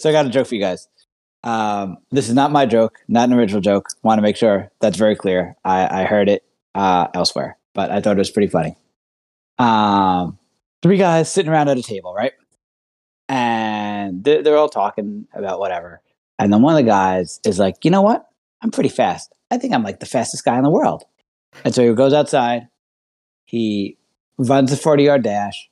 So I got a joke for you guys. Um, this is not my joke, not an original joke. Want to make sure that's very clear. I, I heard it uh, elsewhere, but I thought it was pretty funny. Um, three guys sitting around at a table, right? And they're, they're all talking about whatever. And then one of the guys is like, you know what? I'm pretty fast. I think I'm like the fastest guy in the world. And so he goes outside. He runs the 40 yard dash,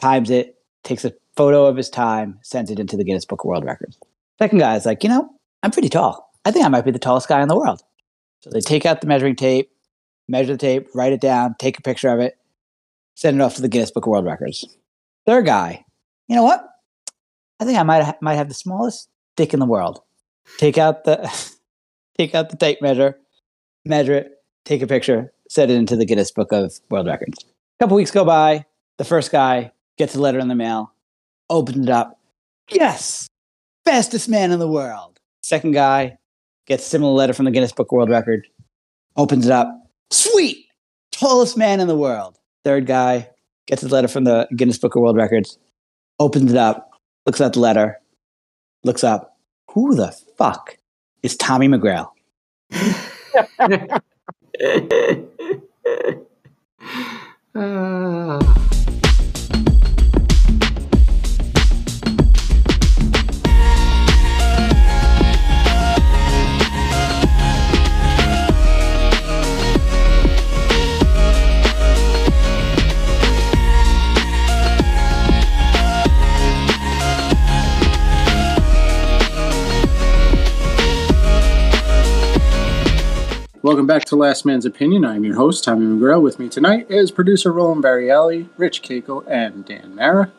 times it, takes a photo of his time, sends it into the Guinness Book of World Records. Second guy is like, you know, I'm pretty tall. I think I might be the tallest guy in the world. So they take out the measuring tape, measure the tape, write it down, take a picture of it, send it off to the Guinness Book of World Records. Third guy, you know what? I think I might ha- might have the smallest dick in the world. Take out the take out the tape measure, measure it, take a picture, send it into the Guinness Book of World Records. A couple weeks go by. The first guy gets a letter in the mail, opens it up. Yes, fastest man in the world. Second guy gets a similar letter from the Guinness Book of World Record, opens it up. Sweet, tallest man in the world. Third guy gets a letter from the Guinness Book of World Records, opens it up, looks at the letter, looks up. Who the fuck is Tommy McGrail? Ah. Welcome back to Last Man's Opinion. I'm your host, Tommy McGrail. With me tonight is producer Roland Barrielli, Rich Cakel, and Dan Mara.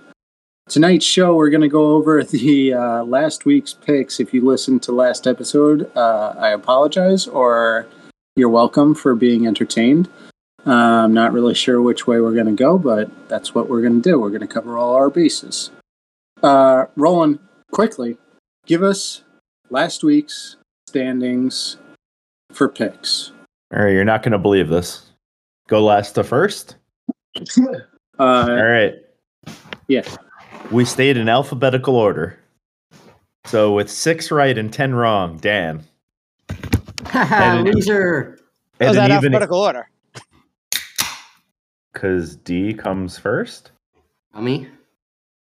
Tonight's show, we're going to go over the uh, last week's picks. If you listened to last episode, uh, I apologize, or you're welcome for being entertained. Uh, I'm not really sure which way we're going to go, but that's what we're going to do. We're going to cover all our bases. Uh, Roland, quickly, give us last week's standings for picks. All right, you're not going to believe this. Go last to first. Uh, All right. yeah. We stayed in alphabetical order. So with six right and ten wrong, Dan. Haha, loser. Was that even alphabetical order? because D comes first. Tommy,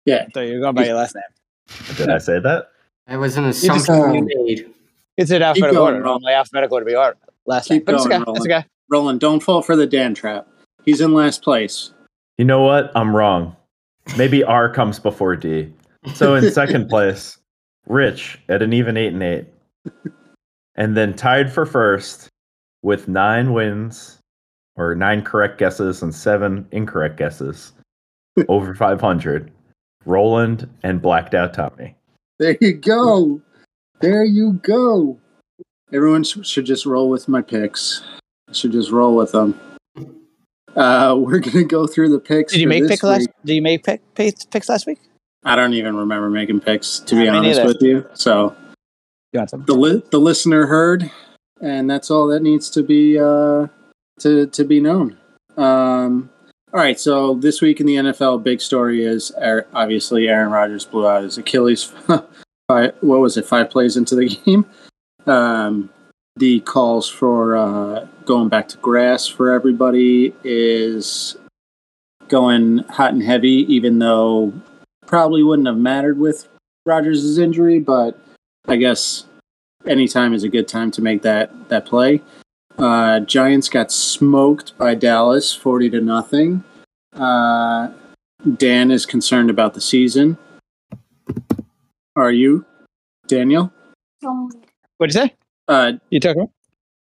Yeah. So you're going by your last name. Did I say that? that was an just, assumption you made. It's in alphabetical going, order. Roland. Normally alphabetical order be order. Last Keep name. But it's going, okay. It's Roland. okay. Roland, don't fall for the Dan trap. He's in last place. You know what? I'm wrong. Maybe R comes before D. So in second place, Rich at an even eight and eight. And then tied for first with nine wins or nine correct guesses and seven incorrect guesses over 500. Roland and blacked out Tommy. There you go. There you go. Everyone sh- should just roll with my picks. Should just roll with them. Uh, we're gonna go through the picks. Did you make this pick last? Did you make pick, picks, picks last week? I don't even remember making picks to be Yeah, me honest neither. with you. So You want some? the li- the listener heard, and that's all that needs to be uh, to to be known. Um, all right, so this week in the NFL, big story is Aaron- obviously Aaron Rodgers blew out his Achilles. five, what was it? Five plays into the game. Um, the calls for uh, going back to grass for everybody is going hot and heavy, even though probably wouldn't have mattered with Rodgers' injury, but I guess anytime is a good time to make that that play. Uh, Giants got smoked by Dallas, forty to nothing. Uh, Dan is concerned about the season. Are you, Daniel? What'd you say? Uh, You talking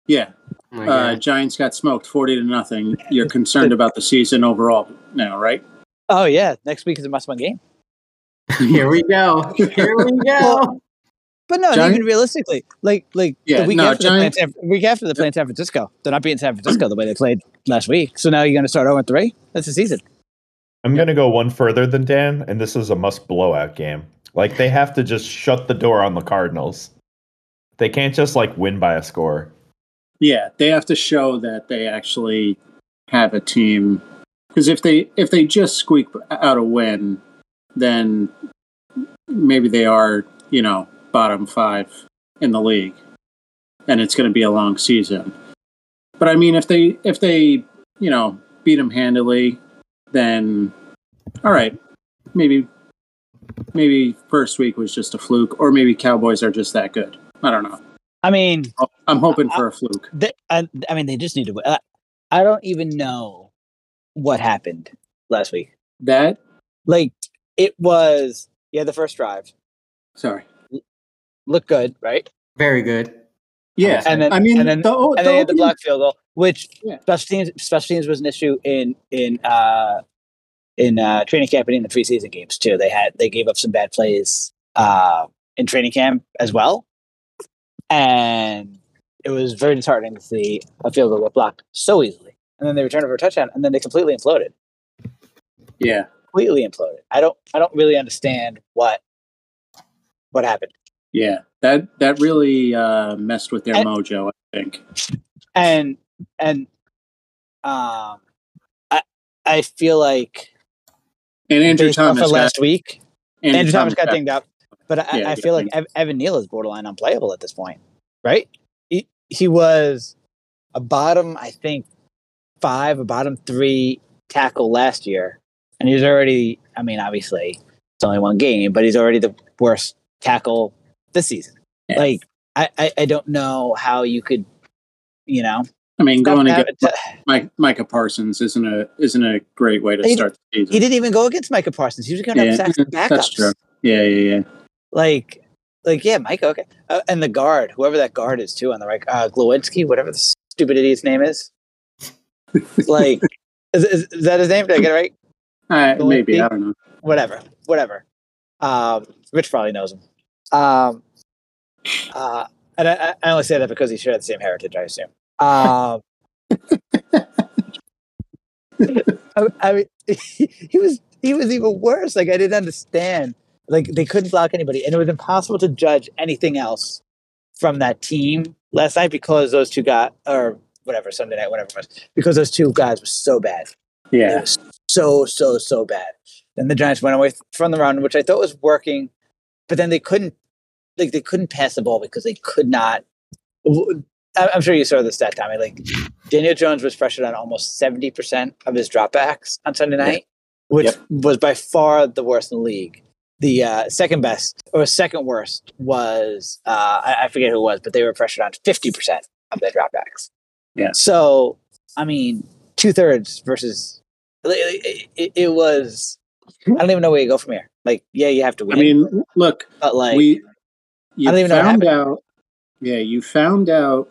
yeah. Oh Uh, Giants got smoked, forty to nothing. You're concerned about the season overall now, right? Oh yeah, next week is a must-win game. Here we go. Here we go. But no, Giant- even realistically, like like Yeah, the week no, after they played Giants- San, week after they played San Francisco, they're not beating San Francisco the way they played last week. So now you're going to start 0 3. That's the season. I'm going to go one further than Dan, and this is a must blowout game. Like, they have to just shut the door on the Cardinals. They can't just, like, win by a score. Yeah, they have to show that they actually have a team. Because if they if they just squeak out a win, then maybe they are you know, bottom five in the league, and it's going to be a long season. But I mean, if they if they you know beat them handily, then all right, maybe maybe first week was just a fluke, or maybe Cowboys are just that good. I don't know. I mean, I'm hoping for a fluke. they, I, I mean, they just need to. win. I, I don't even know what happened last week. That Like it was, yeah, the first drive sorry, looked good, right? Very good. yeah. And then- I mean, and then- the, o- And the they had the opening- block field goal, which Yeah. special teams special teams was an issue in in uh in uh training camp and in the preseason games too. They had they gave up some bad plays uh in training camp as well. And it was very disheartening to see a field goal get blocked so easily. And then they returned for a touchdown and then they completely imploded. Yeah, Completely imploded. I don't I don't really understand what what happened. yeah. That that really uh, messed with their And- mojo. I think. and and um I I feel like And Andrew Thomas of got, last week, Andrew, Thomas got got- dinged up, but I, Yeah, I feel like Ev- Evan Neal is borderline unplayable at this point, right? He he was a bottom, I think, five, a bottom three tackle last year, and he's already. I mean, obviously, it's only one game, but he's already the worst tackle this season. Like, I, I I don't know how you could, you know, I mean, going against Mike, Micah Parsons isn't a isn't a great way to He- start the season. he didn't even go against Micah Parsons. He was going to have Yeah, and backups. That's true. Yeah, yeah, yeah. like like yeah Micah. okay uh, and the guard whoever that guard is too on the right uh glowinski whatever the stupid idiot's name is like is, is, is that his name did i get it right Uh, maybe? I don't know. whatever whatever um rich probably knows him um uh and I, I only say that because he shared the same heritage i assume um I, I mean he, he was he was even worse. Like i didn't understand. Like they couldn't block anybody and it was impossible to judge anything else from that team last night because those two got or whatever sunday night whatever it was because those two guys were so bad. Yeah, so so so bad. Then the giants went away from the run which i thought was working but then they couldn't like they couldn't pass the ball because they could not i'm sure you saw the stat tommy like daniel jones was pressured on almost 70% of his dropbacks on sunday Yeah. night which Yep. was by far the worst in the league the uh, second best or second worst was uh, I, I forget who it was, but they were pressured on fifty percent of their dropbacks. Yeah. So I mean, two thirds versus it, it, it was. I don't even know where you go from here. Like, yeah, you have to win. I mean, look, but like, we you I don't even know what found out. Yeah, you found out.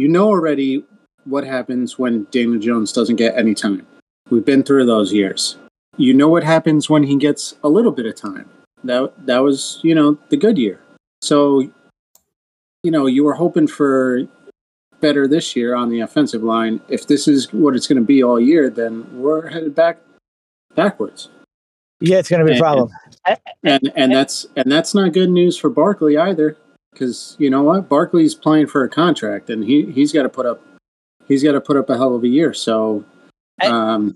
You know already what happens when Daniel Jones doesn't get any time. We've been through those years. You know what happens when he gets a little bit of time. That that was you know the good year. So, you know, you were hoping for better this year on the offensive line. If this is what it's going to be all year, then we're headed back backwards. yeah, it's going to be a and- problem. and and that's and that's not good news for Barkley either, because you know what, Barkley's playing for a contract, and he he's got to put up he's got to put up a hell of a year. So, um,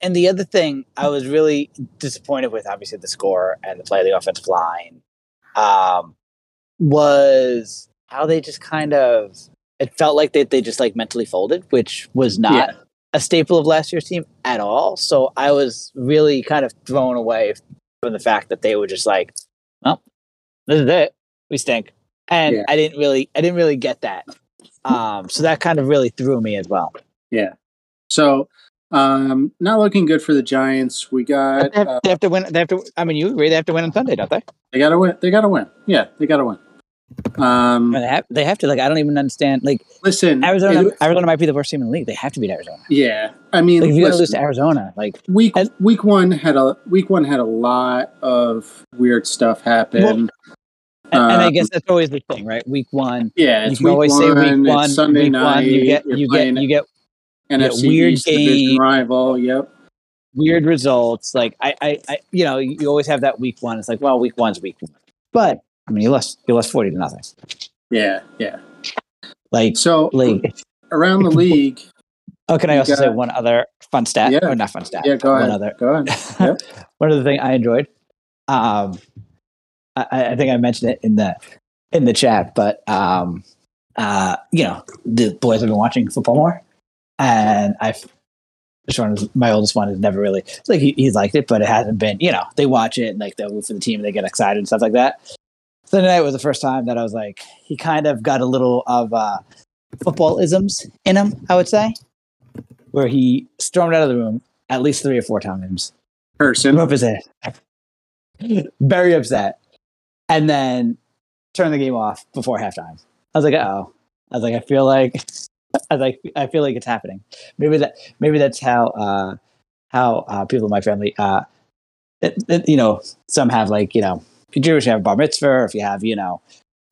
and the other thing I was really disappointed with, obviously the score and the play of the offensive line, um, was how they just kind of it felt like they they just like mentally folded, which was not a staple of last year's team at all. So I was really kind of thrown away from the fact that they were just like, well, this is it, we stink, and Yeah. I didn't really I didn't really get that. Um, so that kind of really threw me as well. yeah. So, um, not looking good for the Giants. We got They have, uh, they have to win. They have to. I mean, you agree they have to win on Sunday, don't they? they got to win. They got to win. Yeah, they got to win. Um, they have. They have to. Like, I don't even understand. Like, listen, Arizona. it- Arizona might be the worst team in the league. They have to beat Arizona. yeah, I mean, Like, if you're gonna lose to Arizona, like, week week one had a week one had a lot of weird stuff happen. And, and I Um, guess that's always the thing, right? Week one, yeah, you it's can week always one. say week one. Sunday week night. one, you get you get you get NFC weird East game. rival. Yep. weird results. Like, I, I, I, you know, you always have that week one. It's like, well, week one's week one, but I mean, you lost you lost forty to nothing. Yeah, yeah. Like, So like. around the league, Oh, can I also say one other fun stat? Yeah. Or not fun stat. yeah, go ahead. One other Go ahead. Yep. one other thing I enjoyed. Um, I, I think I mentioned it in the in the chat, but um, uh, you know, the boys have been watching football more, and I've Sean, my oldest one, has never really like he, he's liked it, but it hasn't been. You know, they watch it and like they'll root for the team and they get excited and stuff like that. So tonight was the first time that I was like, he kind of got a little of uh, football isms in him, I would say, where he stormed out of the room at least three or four times, Person. up his head, very upset, and then turn the game off before halftime. I was like, oh, I was like, I feel like, I was like, I feel like it's happening. Maybe that, maybe that's how, uh, how uh, people in my family, uh, it, it, you know, some have like, you know, if Jewish, you have bar mitzvah, or if you have, you know,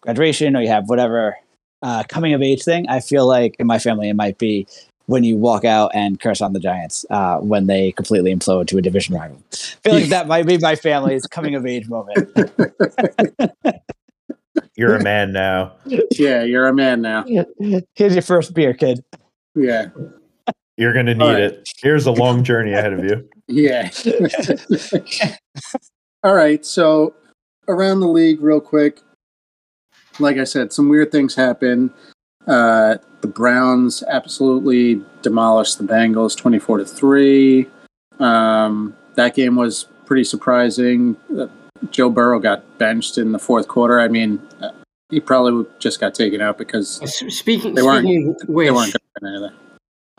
graduation, or you have whatever uh, coming of age thing. I feel like in my family, it might be when you walk out and curse on the Giants uh, when they completely implode to a division rival. I feel like that might be my family's coming of age moment. You're a man now. Yeah, you're a man now. Here's your first beer, kid. Yeah. You're gonna need All right. it. Here's a long journey ahead of you. Yeah. All right. So around the league, real quick. Like I said, some weird things happen. Uh, the Browns absolutely demolished the Bengals, twenty-four to three. Um, that game was pretty surprising. Uh, Joe Burrow got benched in the fourth quarter. I mean, uh, he probably just got taken out because Speaking, They weren't- speaking of they weren't going to anything.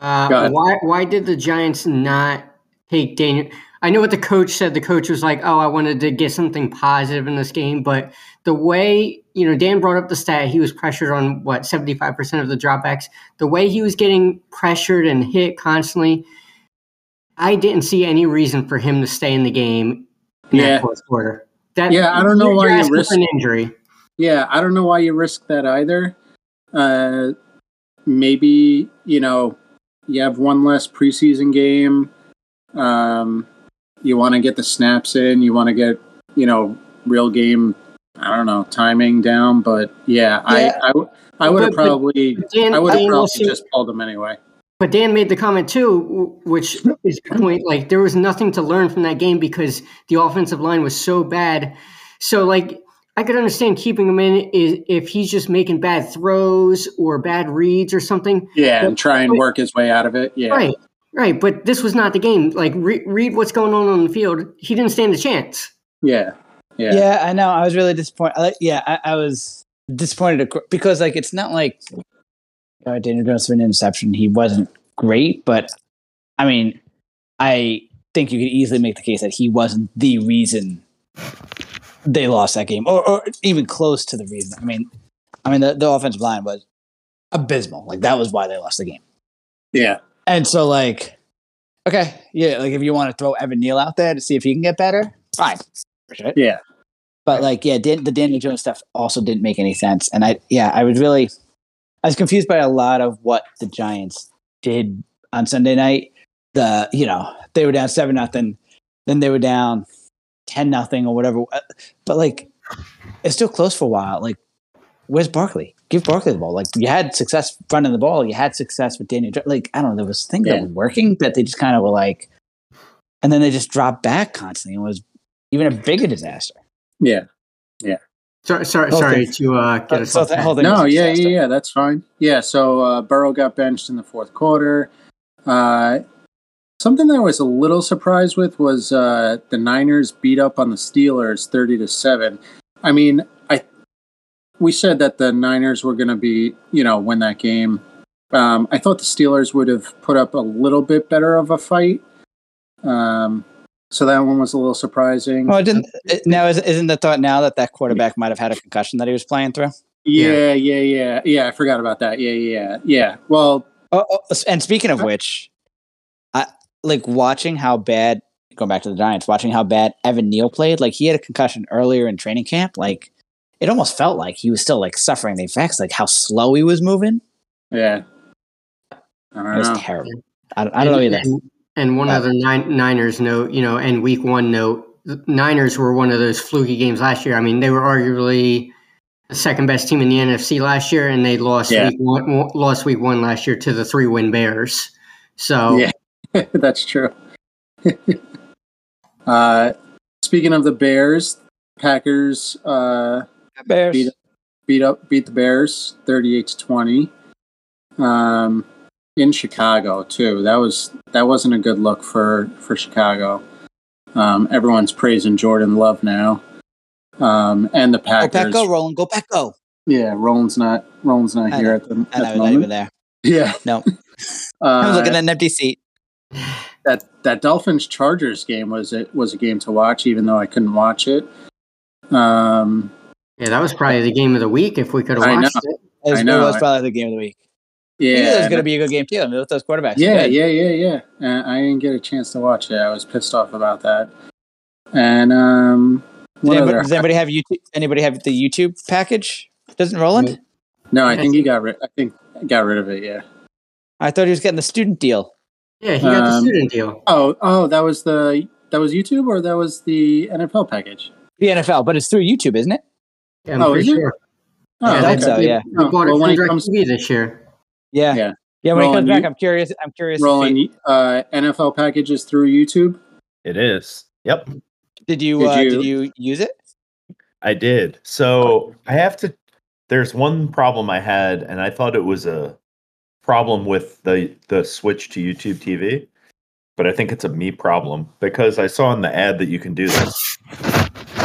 Uh, why why did the Giants not take Daniel? I know what the coach said. The coach was like, "Oh, I wanted to get something positive in this game," but the way you know Dan brought up the stat, he was pressured on what seventy five percent of the dropbacks. The way he was getting pressured and hit constantly, I didn't see any reason for him to stay in the game in Yeah. that fourth quarter. That Yeah, I don't know why you risk- an injury. Yeah, I don't know why you risk that either. Uh, maybe you know you have one less preseason game. Um, you want to get the snaps in. You want to get you know real game. I don't know timing down, but yeah, Yeah. I would have But- but- probably Dan, I would have probably just pulled him anyway. But Dan made the comment too, which is the point. Like there was nothing to learn from that game because the offensive line was so bad. So like I could understand keeping him in if he's just making bad throws or bad reads or something. Yeah, and try and work his way out of it. Yeah, Right, right. But this was not the game. Like re- read what's going on on the field. He didn't stand a chance. yeah, yeah, Yeah. I know. I was really disappointed. I, yeah, I, I was disappointed because like it's not like uh, Daniel Jones threw an interception. He wasn't great, but I mean, I think you could easily make the case that he wasn't the reason they lost that game, or, or even close to the reason. I mean, I mean the, the offensive line was abysmal. Like that was why they lost the game. yeah. And so, like, okay, yeah, like if you want to throw Evan Neal out there to see if he can get better, fine. Yeah. But like, yeah, Dan, the Daniel Jones stuff also didn't make any sense. And I, yeah, I was really, I was confused by a lot of what the Giants did on Sunday night. The, you know, they were down seven nothing, then they were down ten nothing or whatever. Uh, But like, it's still close for a while. Like, where's Barkley? Give Barkley the ball. Like, you had success running the ball. You had success with Daniel. Like, I don't know, there was things Yeah. that were working that they just kind of were like, and then they just dropped back constantly and was even a bigger disaster. Yeah. Yeah. Sorry, sorry, Oh, sorry thanks. to uh, get us So off that that. whole thing No, yeah, yeah, yeah, that's fine. Yeah, so uh, Burrow got benched in the fourth quarter. Uh, something that I was a little surprised with was uh, the Niners beat up on the Steelers thirty to seven. I mean, I we said that the Niners were going to be, you know, win that game. Um, I thought the Steelers would have put up a little bit better of a fight. Um, so that one was a little surprising. Well, it didn't now is, isn't the thought now that that quarterback might have had a concussion that he was playing through? yeah, yeah, yeah, yeah. I forgot about that. Yeah, yeah, yeah. Well, Oh, oh, and speaking of which, I like watching how bad. Going back to the Giants, watching how bad Evan Neal played. Like he had a concussion earlier in training camp. Like it almost felt like he was still like suffering the effects. Like how slow he was moving. yeah. I It don't was know. terrible. I, don't- I don't know either. And, and one Uh, other Nin- Niners note, you know, and week one note, the Niners were one of those fluky games last year. I mean, they were arguably the second best team in the NFC last year, and they lost Yeah. week one, lost week one last year to the three win Bears. So Yeah. That's true. uh, speaking of the Bears, Packers uh, Bears. beat beat up beat the Bears thirty eight to twenty. Um, in Chicago too. That was that wasn't a good look for for Chicago. Um, everyone's praising Jordan Love now. Um, and the Packers. Go go, Roland. Go Pack, go. Yeah, Roland's not Roland's not I here know. at the, at I the was not even there. Yeah, No, uh, I was looking at an empty seat. that that Dolphins Chargers game was it was a game to watch, even though I couldn't watch it. Um, Yeah, that was probably the game of the week if we could have I know. watched it. It was, I know. it was probably the game of the week. yeah, Yeah, it was going to be a good game too. I mean, with those quarterbacks. Yeah, Good. yeah, yeah, yeah. Uh, I didn't get a chance to watch it. I was pissed off about that. And um, Did what anybody, does anybody have YouTube? Anybody have the YouTube package? Doesn't Roland? no, I think he got rid. I think got rid of it. Yeah. I thought he was getting the student deal. Yeah, he got the Um, student deal. Oh, oh, that was the that was YouTube or that was the NFL package. The NFL, but it's through YouTube, isn't it? Yeah, I'm oh, pretty sure. Oh, yeah, I think they- so, they- yeah. They Oh, bought it well, when from it comes- DirecTV this year. Yeah. Yeah. Yeah, when Roland, he comes back, you- I'm curious. I'm curious. if Roland, he- uh, NFL packages through YouTube. It is. Yep. did you, did uh, you- did you use it? I did. So I have to. There's one problem I had, and I thought it was a problem with the the switch to YouTube TV, but I think it's a me problem because I saw in the ad that you can do this.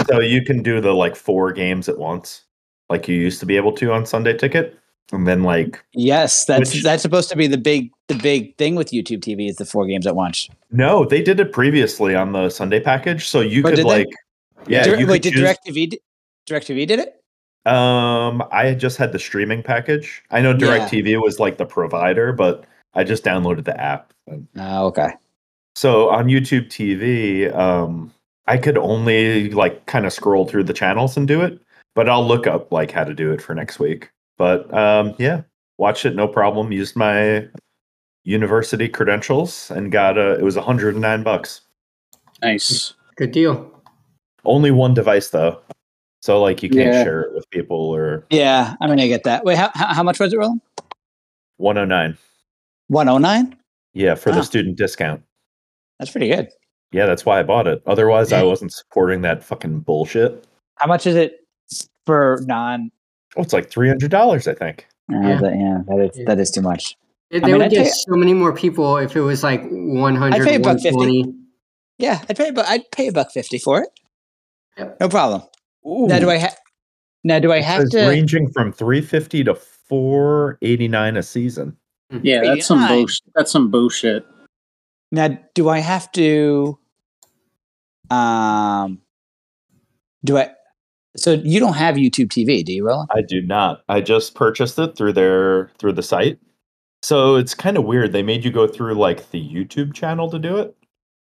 So you can do the like four games at once, like you used to be able to on Sunday Ticket, and then like Yes, that's Which- that's supposed to be the big the big thing with YouTube TV is the four games at once. no, they did it previously on the Sunday package, so you Oh, could did they? like yeah, Dir- you wait, did choose- DirecTV DirecTV did it? Um, I just had the streaming package. I know Yeah. DirecTV was like the provider, but I just downloaded the app. Oh, okay. So on YouTube TV, um, I could only like kind of scroll through the channels and do it, but I'll look up like how to do it for next week. But um, yeah, watched it no problem. Used my university credentials and got a. It was 109 bucks. Nice. Good deal. Only one device though, so like you can't Yeah. share it with people or Yeah, I'm gonna get that. Wait, how how, how much was it, Roland? 109. One oh nine. Yeah, for Ah. the student discount. That's pretty good. Yeah, that's why I bought it. Otherwise, I wasn't supporting that fucking bullshit. How much is it for non? Oh, it's like three hundred dollars, I think. Uh, Yeah. that, yeah, that is Yeah. that is too much. They, I mean, would I'd get pay- so many more people if it was like 100, I'd pay buck 120. Yeah, I'd pay, but I'd pay a buck fifty for it. Yep. No problem. Now, do I have? Now, do I have It's to? ranging from three fifty to four eighty nine a season. Yeah, that's some bullshit. That's some bullshit. Now, do I have to? Um, do I? So you don't have YouTube TV, do you, Roland? I do not. I just purchased it through their through the site. So it's kind of weird. They made you go through like the YouTube channel to do it.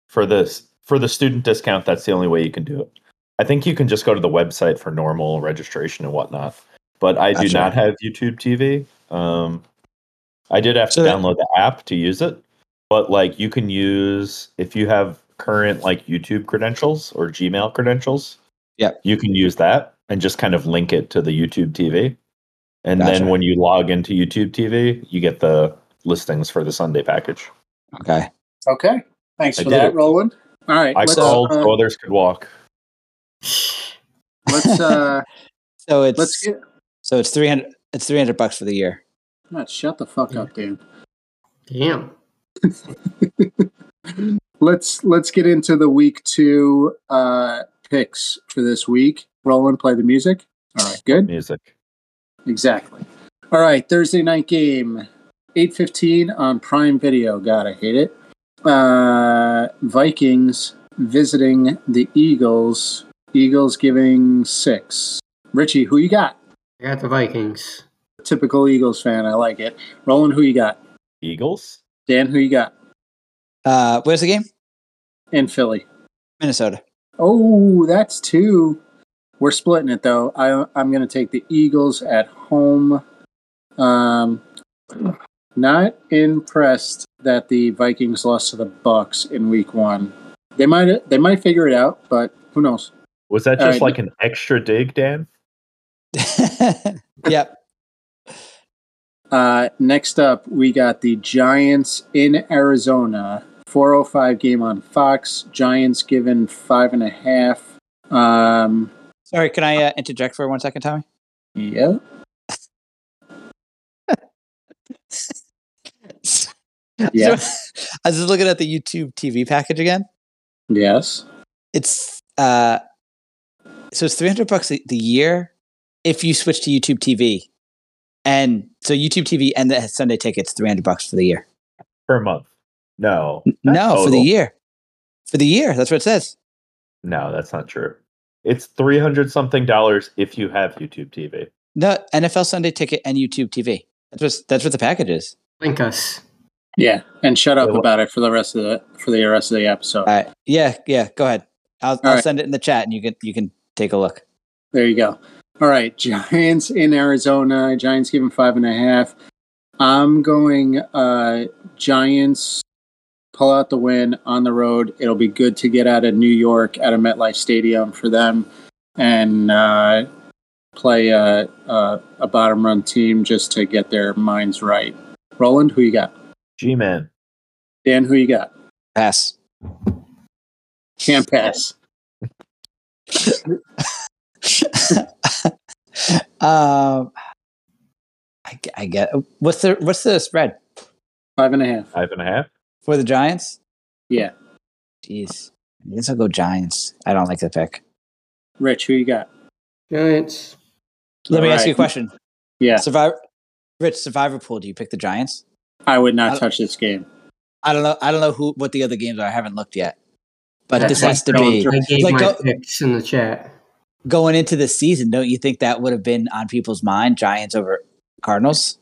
For this for the student discount, that's the only way you can do it. I think you can just go to the website for normal registration and whatnot. But I do Gotcha. not have YouTube TV. Um, I did have to So that- download the app to use it. But like you can use if you have current like YouTube credentials or Gmail credentials. Yeah. You can use that and just kind of link it to the YouTube TV. And Gotcha. then when you log into YouTube TV, you get the listings for the Sunday package. Okay. Okay. Thanks I for that, it. Roland. All right. I let's, called uh, so others could walk. let's uh So it's let's get so it's three hundred. It's three hundred bucks for the year. not shut the fuck up, Dan. Damn. let's let's get into the week two uh picks for this week. Roland, play the music. All right, good. Music. Exactly. All right, Thursday night game, eight fifteen on Prime Video. God, I hate it. Uh, Vikings visiting the Eagles. Eagles giving six. Richie, who you got? I got the Vikings. Typical Eagles fan. I like it. Roland, who you got? Eagles? Dan, who you got? Uh, where's the game? In Philly. Minnesota. Oh, that's two. We're splitting it though. I, I'm going to take the Eagles at home. Um, not impressed that the Vikings lost to the Bucs in Week One. They might they might figure it out, but who knows? Was that just right. like an extra dig, Dan? yep. Uh, next up, we got the Giants in Arizona. 405 game on Fox. Giants given five and a half. Um, Sorry, can I uh, interject for one second, Tommy? Yeah. Yeah. So, I was just looking at the YouTube TV package again. Yes. It's uh, so it's three hundred bucks the year if you switch to YouTube TV, and so YouTube TV and the Sunday tickets three hundred bucks for the year. per month. No, No, for the year. For the year, that's what it says. no, that's not true. It's three hundred something dollars if you have YouTube TV. No NFL Sunday ticket and YouTube TV. That's what that's what the package is. Link us. Yeah. And shut up about it for the rest of the for the rest of the episode. All right. Yeah, yeah. Go ahead. I'll, I'll right. send it in the chat, and you can you can take a look. There you go. All right, Giants in Arizona. Giants given five and a half. I'm going uh Giants pull out the win on the road. It'll be good to get out of New York at a MetLife Stadium for them and uh, play a, a, a bottom run team just to get their minds right. Roland, who you got? G man, Dan, who you got? Pass. Can't pass. um, I, I get what's the what's the spread Five and a half. five and a half. for the Giants? Yeah. Jeez, I guess I'll go Giants. I don't like the pick. Rich, who you got? Giants. Let me All ask you a question. Yeah, Survivor, Rich, Survivor pool. Do you pick the Giants? I would not don't- touch this game. I don't know. I don't know who what the other games are. I haven't looked yet. But I- this has to be I gave Like, my go- picks in the chat. Going into the season. Don't you think that would have been on people's mind? Giants over Cardinals.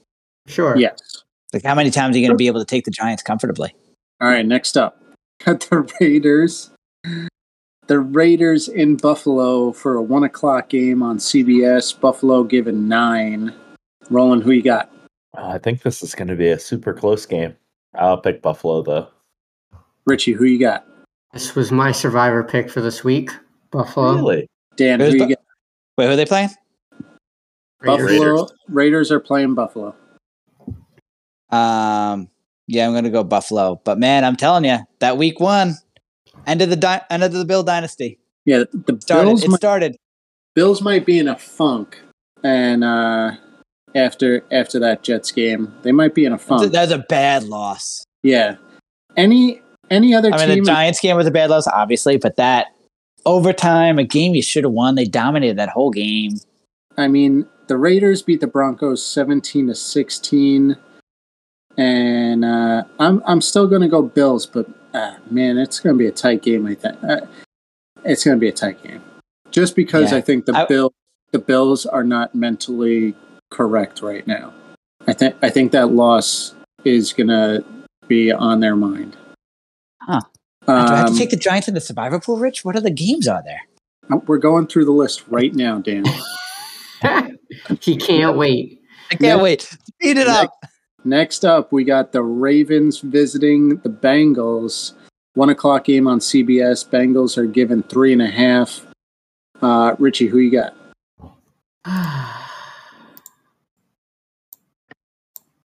Sure. Yes. Like, how many times are you going to be able to take the Giants comfortably? All right, next up, got the Raiders. The Raiders in Buffalo for a one o'clock game on CBS. Buffalo given nine. Roland, who you got? Uh, I think this is going to be a super close game. I'll pick Buffalo though. Richie, who you got? This was my survivor pick for this week. Buffalo. Really? Dan, Who's who you Bu- got? Wait, who are they playing? Buffalo. Raiders are playing Buffalo. Um, yeah, I'm going to go Buffalo. But man, I'm telling you, that week one, end of the di- end of the Bill dynasty Yeah, the started. Bills. it Might, started. Bills might be in a funk, and uh, after after that Jets game, they might be in a funk. That funk. was a bad loss. Yeah. Any any other I mean, the Giants game was a bad loss, obviously, but that overtime, a game you should have won. They dominated that whole game. I mean, the Raiders beat the Broncos seventeen to sixteen, and uh, I'm I'm still going to go Bills, but uh, man, it's going to be a tight game. I think uh, it's going to be a tight game, just because Yeah. I think the I- Bill the Bills are not mentally correct right now. I think I think that loss is going to be on their mind. Huh. Do I have Um, to take the Giants in the survivor pool, Rich? What other games are there? we're going through the list right now, Dan. he can't wait. I can't Yeah. wait. Speed it up. Next up, we got the Ravens visiting the Bengals. One o'clock game on CBS. Bengals are given three and a half. Uh, Richie, who you got?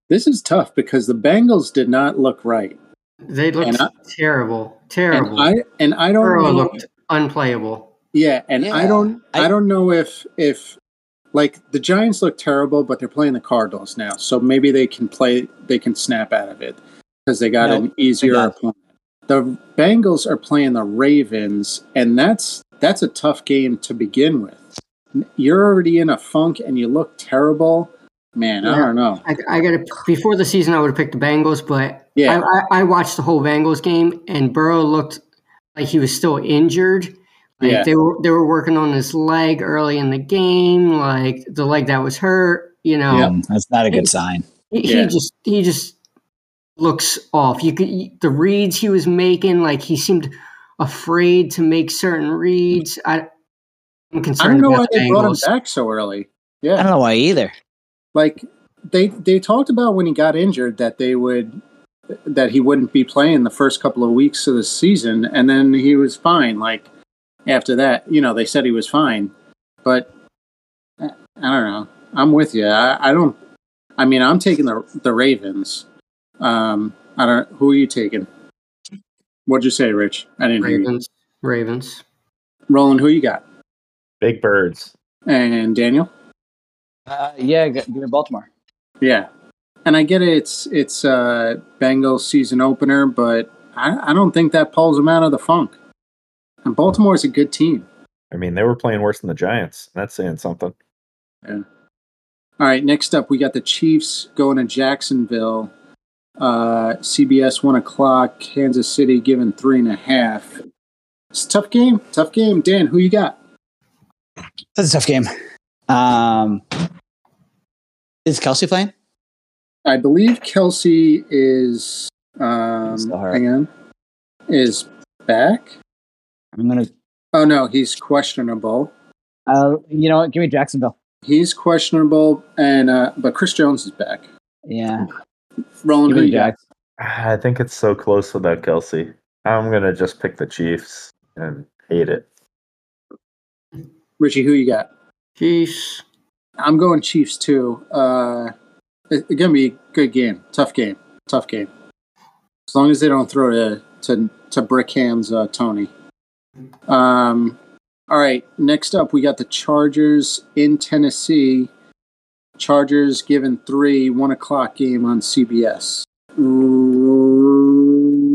This is tough because the Bengals did not look right, they looked I- terrible. And Terrible. I and I don't Burrow know. looked unplayable. yeah, and I don't. I, I- don't know if if like the Giants look terrible, but they're playing the Cardinals now, so maybe they can play. They can snap out of it because they got Nope, an easier don't. opponent. The Bengals are playing the Ravens, and that's that's a tough game to begin with. You're already in a funk, and you look terrible. Man, I don't know. I, I got to before the season. I would have picked the Bengals, but Yeah. I, I, I watched the whole Bengals game, and Burrow looked like he was still injured. Like Yeah. they were they were working on his leg early in the game, like the leg that was hurt. You know, Yeah. That's not a good sign. he, Yeah. he just he just looks off. You could the reads he was making, like he seemed afraid to make certain reads. I, I'm concerned. I don't know why the they brought him back so early. Yeah, I don't know why either. Like they they talked about when he got injured that they would that he wouldn't be playing the first couple of weeks of the season, and then he was fine. Like after that, you know, they said he was fine, but uh, I don't know. I'm with you. I, I don't. I mean, I'm taking the the Ravens. Um, I don't. Who are you taking? What'd you say, Rich? I didn't hear you. Ravens, Ravens. Roland, who you got? Big birds. And Daniel? Uh, yeah, g- give me Baltimore. Yeah. And I get it, it's it's uh Bengals season opener, but I, I don't think that pulls them out of the funk. And Baltimore is a good team. I mean, they were playing worse than the Giants. That's saying something. Yeah. All right, next up we got the Chiefs going to Jacksonville. Uh CBS one o'clock, Kansas City given three and a half. It's a tough game. Tough game. Dan, who you got? That's a tough game. Um, is Kelce playing? I believe Kelce is um hang on. Is back. I'm gonna. Oh no, he's questionable. Uh, you know what? Give me Jacksonville. He's questionable, and uh, but Chris Jones is back. Yeah, Roland, give who me you got? I think it's so close without Kelce. I'm gonna just pick the Chiefs and hate it. Richie, who you got? Chiefs. I'm going Chiefs too. Uh, it- it's gonna be a good game. Tough game. Tough game. As long as they don't throw to to to Brickham's uh, Tony. Um. All right. Next up, we got the Chargers in Tennessee. Chargers given three one o'clock game on CBS.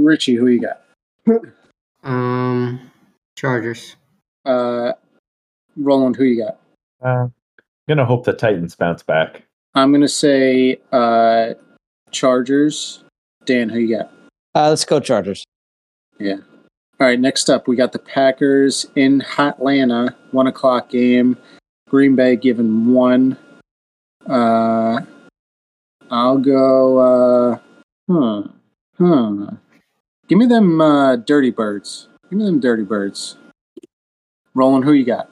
Richie, who you got? Um, Chargers. Uh, Roland, who you got? Uh, gonna hope the Titans bounce back. I'm gonna say uh, Chargers. Dan, who you got? Uh, let's go Chargers. Yeah. All right. Next up, we got the Packers in Atlanta, one o'clock game. Green Bay given one. Uh, I'll go. Uh, huh. Huh. Give me them uh, Dirty Birds. Give me them Dirty Birds. Roland, who you got?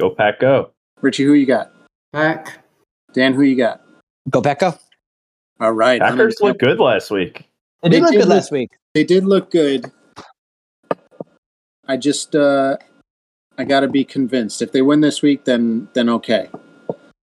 Go pack, go. Richie, who you got? Back. Dan, who you got? Go Petco. All right. I'm Packers looked good last week. It They did look good look- last week. They did look good. I just uh I got to be convinced. If they win this week then then okay.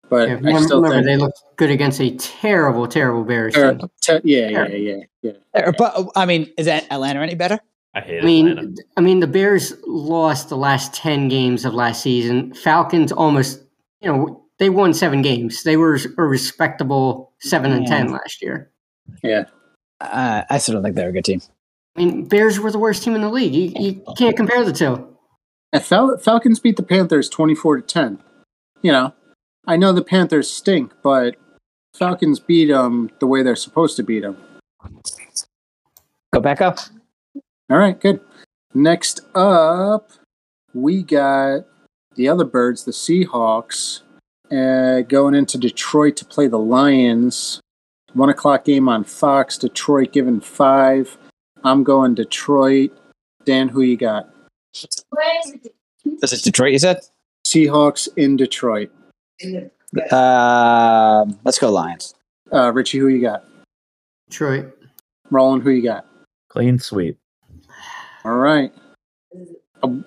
But Yeah, I remember, still remember, think they looked good against a terrible, terrible Bears or, team. te- yeah, yeah, yeah, yeah. Uh, But I mean, is that Atlanta any better? I hate I mean, Atlanta. I mean, the Bears lost the last ten games of last season. Falcons almost, you know, they won seven games. They were a respectable seven and ten last year. Yeah. Uh, I still don't think they're a good team. I mean, Bears were the worst team in the league. You, you can't compare the two. And Fal- Falcons beat the Panthers 24 to 10. You know, I know the Panthers stink, but Falcons beat them the way they're supposed to beat them. Go Petco. All right, good. Next up, we got the other birds, the Seahawks, uh, going into Detroit to play the Lions. One o'clock game on Fox. Detroit given five. I'm going Detroit. Dan, who you got? This is Detroit. You said. Seahawks in Detroit. Um, let's go Lions. Uh, Richie, who you got? Detroit. Roland, who you got? Clean sweep. All right. I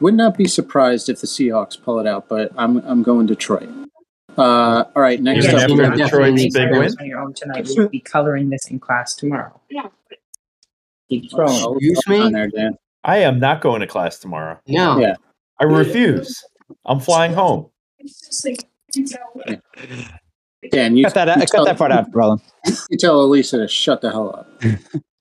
would not be surprised if the Seahawks pull it out, but I'm I'm going to Detroit. Uh, all right, next Even up, after we Yeah, Detroit's big win. on your own tonight. We'll be coloring this in class tomorrow. Keep throwing. Oh, Excuse me? there, I am not going to class tomorrow. No. Yeah. I refuse. I'm flying home. Dan, you, Cut that. you, Out, tell, cut that part out, Roland. you tell Elisa to shut the hell up.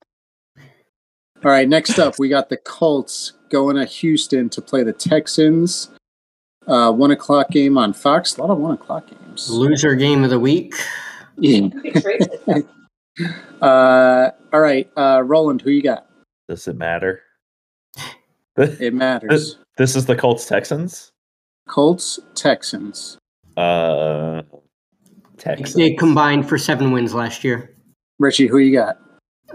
All right, next up, we got the Colts going to Houston to play the Texans. Uh, one o'clock game on Fox. A lot of one o'clock games. Loser game of the week. Yeah. Uh, all right, uh, Roland, who you got? Does it matter? It matters. This is the Colts Texans. Colts, Texans. Uh, Texans. They combined for seven wins last year. Richie, who you got?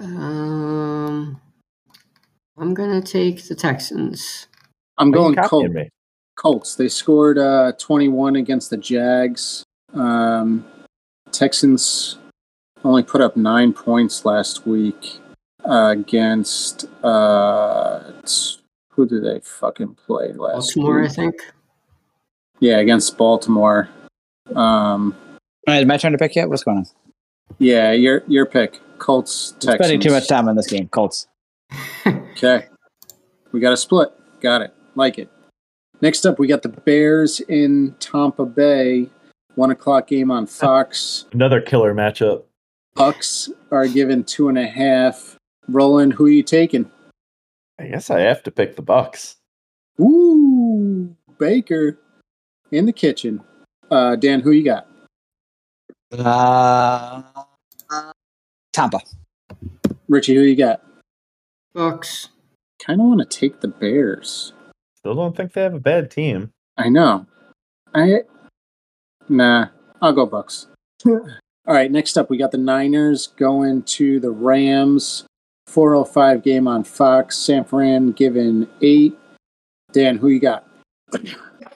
Um, I'm gonna take the Texans. I'm Why are you going copying Colts. me? Colts. They scored uh, 21 against the Jags. Um, Texans only put up nine points last week uh, against uh, who did they fucking play last Baltimore, I think. Yeah, against Baltimore. Um, All right, is my turn to pick yet? What's going on? yeah, your your pick, Colts. Texans. Spending too much time on this game. Colts. Okay, we got a split. Got it. Like it. Next up, we got the Bears in Tampa Bay. One o'clock game on Fox. Another killer matchup. Bucs are given two and a half. Roland, who are you taking? I guess I have to pick the Bucs. Ooh, Baker in the kitchen. Uh, Dan, who you got? Uh, Tampa. Richie, who you got? Bucs. Kind of want to take the Bears. Still don't think they have a bad team. I know. I nah. I'll go Bucs. All right. Next up, we got the Niners going to the Rams. 405 game on Fox. San Fran given eight. Dan, who you got?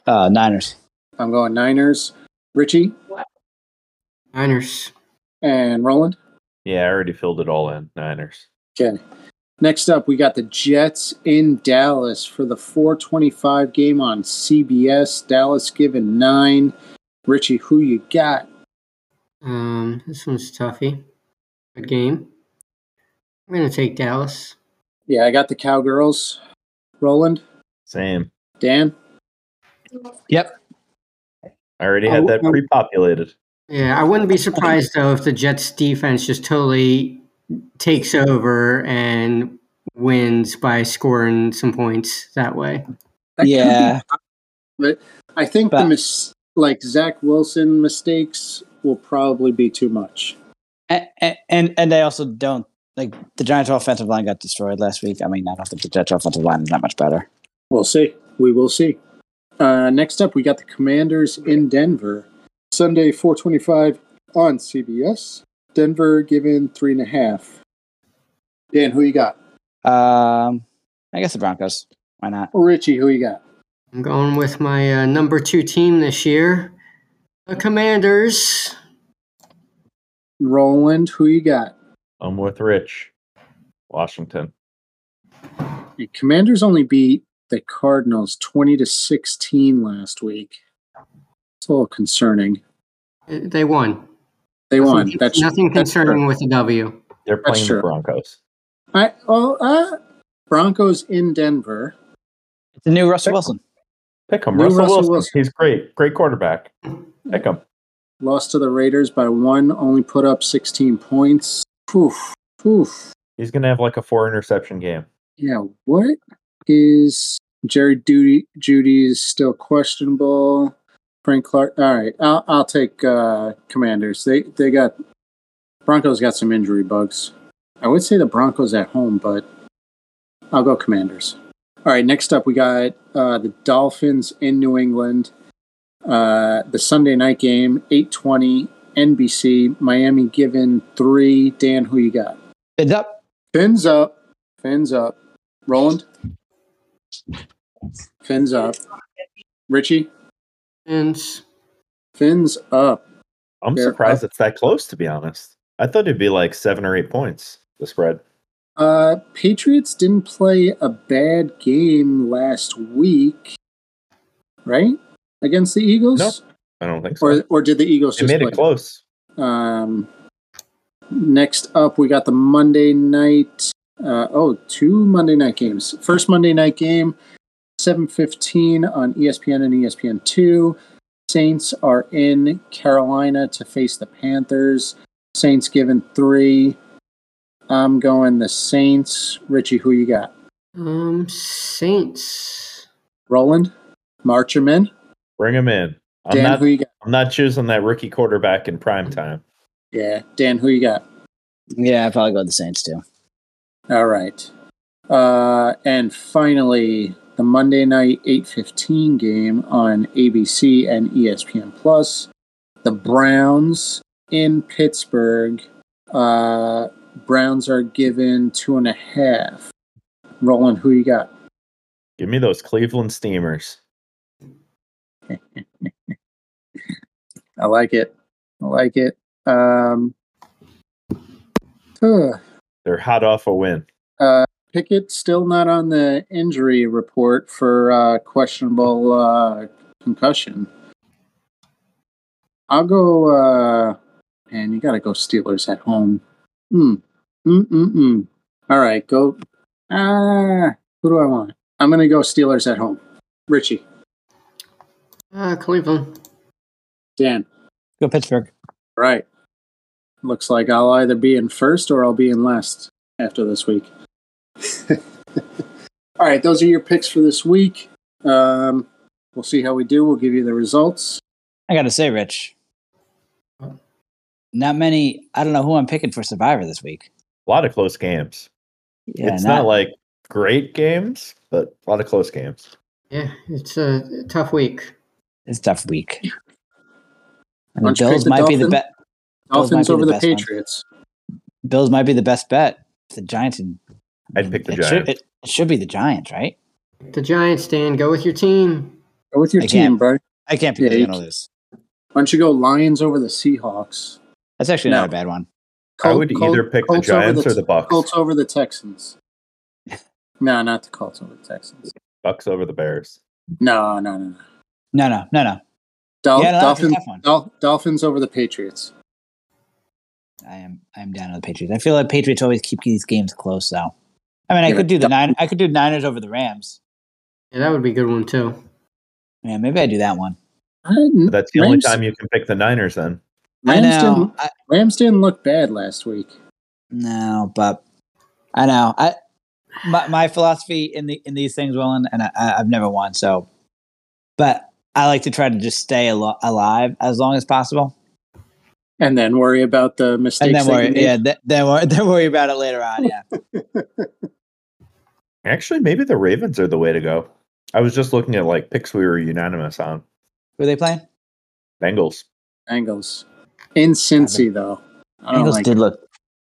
Uh, Niners. I'm going Niners. Richie Niners. and Roland. Yeah, I already filled it all in. Niners. Okay. Next up, we got the Jets in Dallas for the 425 game on CBS. Dallas given nine. Richie, who you got? Um, this one's toughy. Good game. I'm gonna take Dallas. Yeah, I got the Cowgirls. Roland, Same. Dan. Yep. I already had that pre-populated. Yeah, I wouldn't be surprised though if the Jets defense just totally takes over and wins by scoring some points that way. That Yeah. be- but I think the But- mis- like Zach Wilson mistakes will probably be too much. And, and and they also don't like the Giants' offensive line got destroyed last week. I mean, I don't think the Jets' offensive line is that much better. We'll see. We will see. Uh, next up, we got the Commanders in Denver. Sunday, 425 on CBS. Denver given three and a half. Dan, who you got? Um, I guess the Broncos. Why not? Richie, who you got? I'm going with my uh, number two team this year, the Commanders. Roland, who you got? I'm with Rich. Washington. The Commanders only beat the Cardinals 20 to 16 last week. It's a little concerning. They won. They won. Nothing, That's nothing that's concerning true. with the W. They're That's playing true. the Broncos. I, well, uh, Broncos in Denver. It's the new Russell Wilson. Pick him. New Russell, Russell Wilson. Wilson. He's great. Great quarterback. Pick him. Lost to the Raiders by one, only put up 16 points. Poof. Poof. He's gonna have like a four interception game. Yeah, what is Jerry Jeudy? Jeudy is still questionable. Frank Clark. All right, I'll I'll take uh, Commanders. They they got Broncos got some injury bugs. I would say the Broncos at home, but I'll go Commanders. All right, next up we got uh, the Dolphins in New England. Uh, the Sunday night game, eight twenty, NBC. Miami given three. Dan, who you got? Bids up. Fins up. Fins up. Roland. Fins up. Richie. And Fins up. I'm They're surprised up. it's that close. To be honest, I thought it'd be like seven or eight points. The spread. Uh, Patriots didn't play a bad game last week, right? Against the Eagles, No. I don't think so. or or did the Eagles they just made play? it close. Um, next up, we got the Monday night. Uh, oh, two Monday night games. First Monday night game, seven fifteen on ESPN and ESPN two. Saints are in Carolina to face the Panthers. Saints given three. I'm going the Saints. Richie, who you got? um, Saints. Roland, march 'em in. Bring him in. I'm Dan, not. who you got? I'm not choosing that rookie quarterback in prime time. Yeah, Dan, who you got? Yeah, I'd probably go with the Saints too. All right. Uh, and finally, the Monday night 8:15 game on ABC and ESPN Plus. The Browns in Pittsburgh. Uh, Browns are given two and a half. Roland, who you got? Give me those Cleveland Steamers. I like it. I like it. Um. They're hot off a win. Uh, Pickett still not on the injury report for uh, questionable uh, concussion. I'll go. Uh, man, you got to go Steelers at home. Hmm. Mm mm mm. All right, go. Ah, who do I want? I'm gonna go Steelers at home. Richie. Uh, Cleveland. Dan. Go Pittsburgh. Right. Looks like I'll either be in first or I'll be in last after this week. All right, those are your picks for this week. Um, we'll see how we do. We'll give you the results. I got to say, Rich, not many. I don't know who I'm picking for Survivor this week. A lot of close games. Yeah, it's not, like great games, but a lot of close games. Yeah, it's a tough week. it's a tough week. And Why the don't you pick Bills the might be the Dolphins? best. Dolphins over the the best one. Patriots. Bills might be the best bet. The Giants. And, I'd pick the it Should, Giants. it, it should be the Giants, right? The Giants, Dan, go with your team. Go with your I team, bro. I can't pick Yeah, who's you gonna can't. lose. Why don't you go Lions over the Seahawks? That's actually No. not a bad one. I would Col- either pick the Colts over Giants or the Bucs. Colts over the Texans. No, not the Colts over the Texans. Bucs over the Bears. No, no, no, no. No, no, no, no. Dol- Yeah, no, Dolphins. Dol- Dolphins over the Patriots. I am. I'm down on the Patriots. I feel like Patriots always keep these games close, though. I mean, I could do the nine. I could do Niners over the Rams. Yeah, that would be a good one too. Yeah, maybe I do that one. That's the only time you can pick the Niners then. I Rams know. didn't, I, Rams didn't look bad last week. no, but I know. I my, my philosophy in the in these things, Willen, and I, I- I've never won, so. But I like to try to just stay al- alive as long as possible, And then worry about the mistakes. and then worry. made. Yeah, th- then worry, then worry about it later on. Yeah. Actually, maybe the Ravens are the way to go. I was just looking at like picks we were unanimous on. Who are they playing? Bengals. Bengals. In Cincy, though. I Bengals like did look.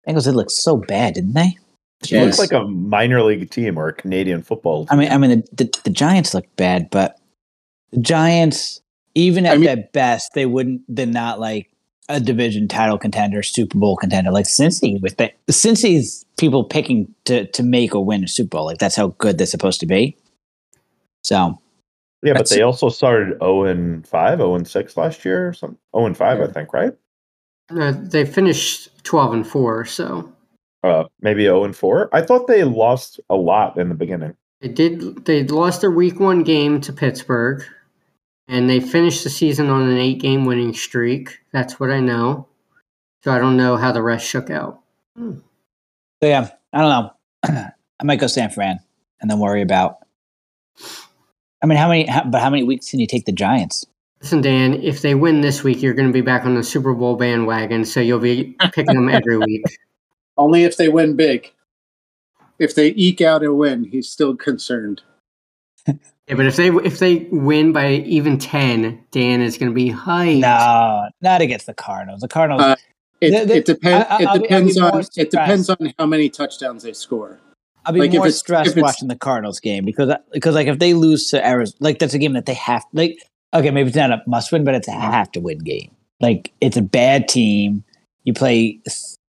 Bengals did look so bad, didn't they? It Yes. looks like a minor league team or a Canadian football Team. I mean, I mean, the, the, the Giants look bad, but the Giants, even at I mean- their best, they wouldn't. They're not like a division title contender, Super Bowl contender, like Cincy. With the Cincy's people picking to to make or win a Super Bowl, like that's how good they're supposed to be. So yeah, but they also started 0 and 5, 0 and 6 last year or something. 0 and 5, I think, right? Uh, they finished twelve and four, so Uh, maybe 0 and 4. I thought they lost a lot in the beginning. they did. They lost their week one game to Pittsburgh, and they finished the season on an eight-game winning streak. That's what I know. So I don't know how the rest shook out. Hmm. So yeah, I don't know. I might go San Fran and then worry about. I mean, how many? How, but how many weeks can you take the Giants? Listen, Dan, if they win this week, you're going to be back on the Super Bowl bandwagon, so you'll be picking them every week. Only if they win big. If they eke out a win, he's still concerned. Yeah, but if they if they win by even ten, Dan is going to be hyped. No, not against the Cardinals. The Cardinals. Uh, It, The- the- it depends. I- I- It I'll be- I'll be depends more on. It depends on how many touchdowns they score. I'll be Like, if more it's- stressed if watching the Cardinals game because because like if they lose to Arizona, like that's a game that they have like okay maybe it's not a must win but it's a have to win game. Like it's a bad team. You play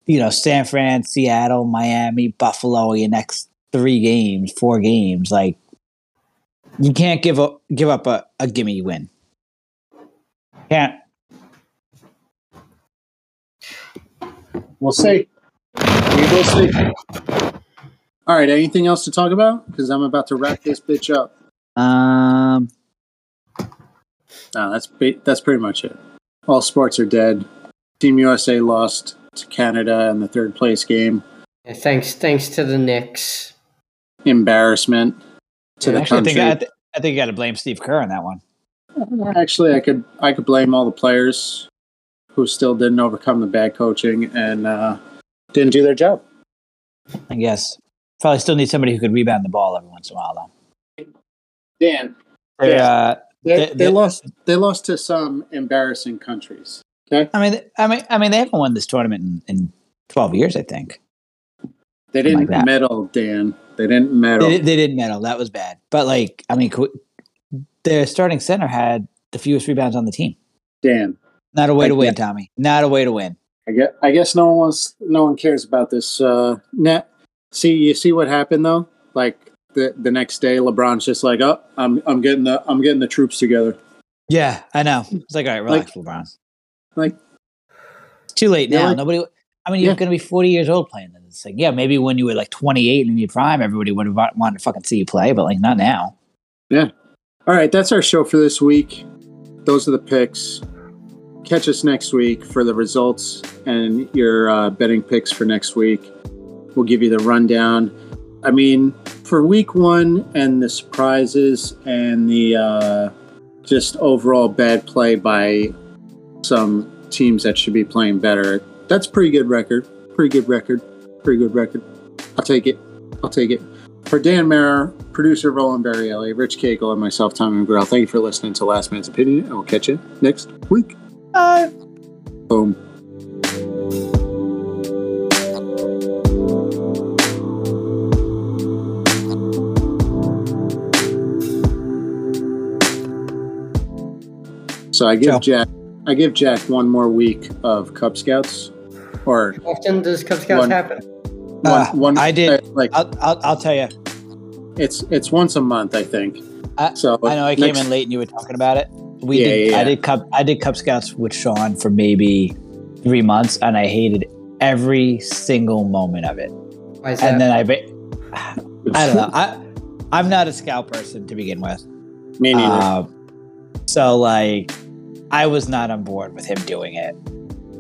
you know San Fran, Seattle, Miami, Buffalo your next three games, four games. Like you can't give up give up a, a gimme win. Can't. We'll see. We will see. All right. Anything else to talk about? Because I'm about to wrap this bitch up. Um. No, that's that's pretty much it. All sports are dead. Team USA lost to Canada in the third place game. Yeah, thanks, thanks to the Knicks. Embarrassment to Yeah, the Actually, I think I, th- I think you got to blame Steve Kerr on that one. Actually, I could I could blame all the players who still didn't overcome the bad coaching and uh, didn't do their job. I guess probably still need somebody who could rebound the ball every once in a while though. Dan, They, Yeah. uh, they, They- they, they- lost they lost to some embarrassing countries. Okay, I mean, I mean, I mean, they haven't won this tournament in, in twelve years. I think they didn't that. medal. Dan, they didn't medal. they, they didn't medal. That was bad. But like, I mean, their starting center had the fewest rebounds on the team. Dan, Not a way to Like win. Tommy. Not a way to win. I guess I guess no one wants no one cares about this. Uh, net. See, you see what happened though. Like the the next day, LeBron's just like, "Oh, I'm I'm getting the I'm getting the troops together." Yeah, I know. It's like, all right, relax, LeBron. Like, It's too late now. like- Nobody. I mean, you're Yeah. going to be 40 years old playing this. Like, yeah, maybe when you were like 28 and in your prime, everybody would have wanted to fucking see you play, but like not now. Yeah. All right, that's our show for this week. those are the picks. Catch us next week for the results and your uh, betting picks for next week. We'll give you the rundown. I mean, for week one and the surprises and the uh, just overall bad play by some teams that should be playing better, that's a pretty good record. Pretty good record. Pretty good record. I'll take it. I'll take it. For Dan Mayer, producer Roland Barrielli, Rich Cagle, and myself, Tommy McGraw, thank you for listening to Last Man's Opinion, and we'll catch you next week. Bye. Boom. So I give Ciao. Jack, I give Jack one more week of Cub Scouts, or How often does Cub Scouts One- happen? one, Uh, one I did. uh, like I'll, I'll, I'll tell you. it's it's once a month, I think. I- so I know I came in late and you were talking about it. We Yeah, did. yeah, I did Cub. I did Cub Scouts with Sean for maybe three months, and I hated every single moment of it. Why is that? And then I, I don't know. I, I'm not a scout person to begin with. Me neither. Um, so like, I was not on board with him doing it.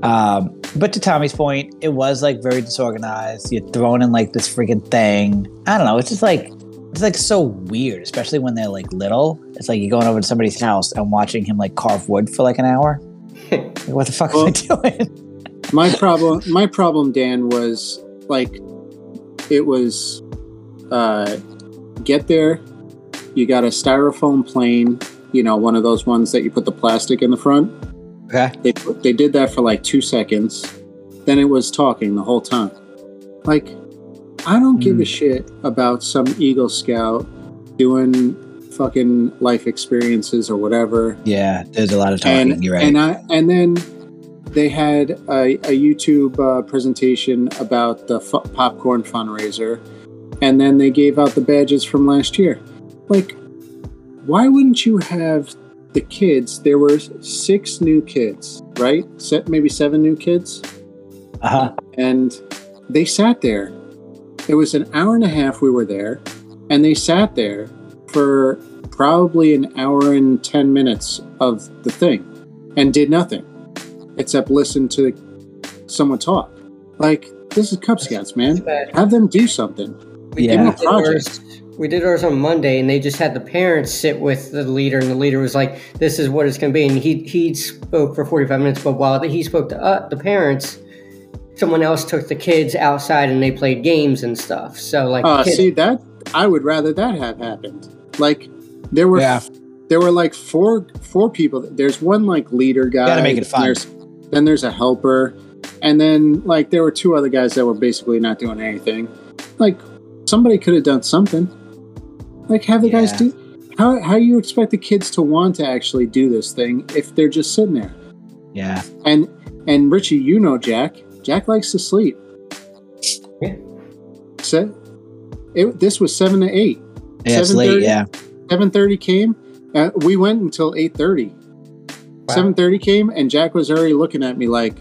Um, but to Tommy's point, it was like very disorganized. You're thrown in like this freaking thing. I don't know. It's just like it's like so weird, especially when they're like little. It's like you're going over to somebody's house and watching him like carve wood for like an hour. Like, what the fuck Well- am I doing? my problem my problem dan was like it was uh get there you got a styrofoam plane you know one of those ones that you put the plastic in the front Okay. they, they did that for like two seconds then it was talking the whole time like i don't give a Hmm. shit about some eagle scout doing fucking life experiences or whatever Yeah, there's a lot of talking. and you're right. and I and then they had a, a YouTube uh, presentation about the fu- popcorn fundraiser, and then they gave out the badges from last year. Like, why wouldn't you have the kids? There were six new kids, right? Se- maybe seven new kids, uh-huh. and they sat there. It was an hour and a half we were there, and they sat there for probably an hour and 10 minutes of the thing and did nothing except listen to someone talk. Like, this is Cub Scouts, man. Have them do something. We Yeah. did, Give 'em a project. Ours, we did ours on Monday, and they just had the parents sit with the leader, and the leader was like, "This is what it's going to be." And he he spoke for forty five minutes, but while he spoke to uh, the parents, someone else took the kids outside and they played games and stuff. So like, Uh, kids- see, that I would rather that have happened. Like, there were Yeah. there were like four four people. There's one like leader guy. Gotta make it fun. There's, then there's a helper, and then like there were two other guys that were basically not doing anything. Like somebody could have done something. Like have the guys do. How how you expect the kids to want to actually do this thing if they're just sitting there? Yeah. And and Richie, you know Jack. Jack likes to sleep. Yeah. So, it, this was seven to eight. Yeah, it's late. 7:30? Yeah. Seven thirty came. Uh, we went until eight thirty. Wow. Seven thirty came, and Jack was already looking at me like,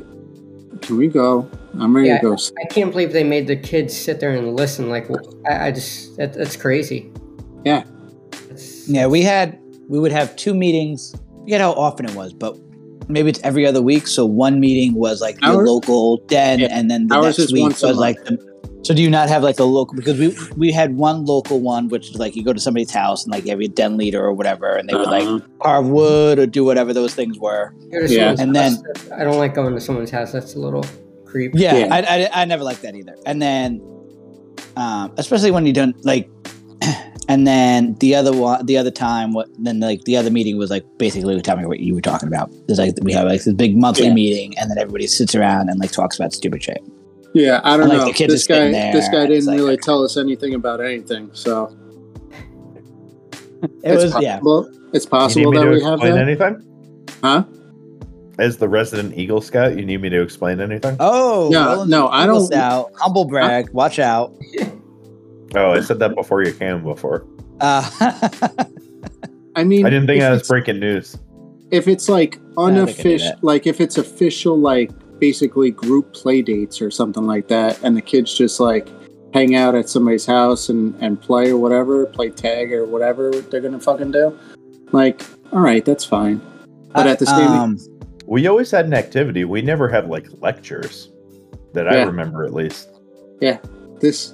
"Can we go? I'm ready Yeah. to go." I can't believe they made the kids sit there and listen. Like, I, I just that, that's crazy. Yeah. Yeah, we had we would have two meetings. I forget how often it was, but maybe it's every other week. So one meeting was like the Our- local den, Yeah. and then the Ours next week once a was like the. So do you not have like a local? Because we we had one local one, which is like you go to somebody's house and like you have den leader or whatever, and they would like Uh-huh. carve wood or do whatever those things were. Yeah. someone's And then- I don't like going to someone's house. That's a little creep. Yeah, Yeah. I, I I never liked that either. And then, um, especially when you don't like, and then the other one, the other time, what then like the other meeting was like basically tell me what you were talking about. There's like we have like this big monthly Yeah. meeting, and then everybody sits around and like talks about stupid shit. Yeah, I don't Like, know. the kids This guy, there, this guy didn't like- really tell us anything about anything. So It it's was yeah. possible. It's possible that we have that. anything? Huh? As the resident Eagle Scout, you need me to explain anything? Oh No, Roland's no, I don't- Scout, humble brag. Watch out. Oh, I said that before you came before. Uh, I mean, I didn't think if that was breaking news. if it's like I think I knew unofficial, that. like if it's official, like basically group play dates or something like that, and the kids just like hang out at somebody's house and and play or whatever, play tag or whatever they're gonna fucking do. Like, all right, that's fine. But at the same- um, We always had an activity. We never had like lectures that I remember at least. Yeah, this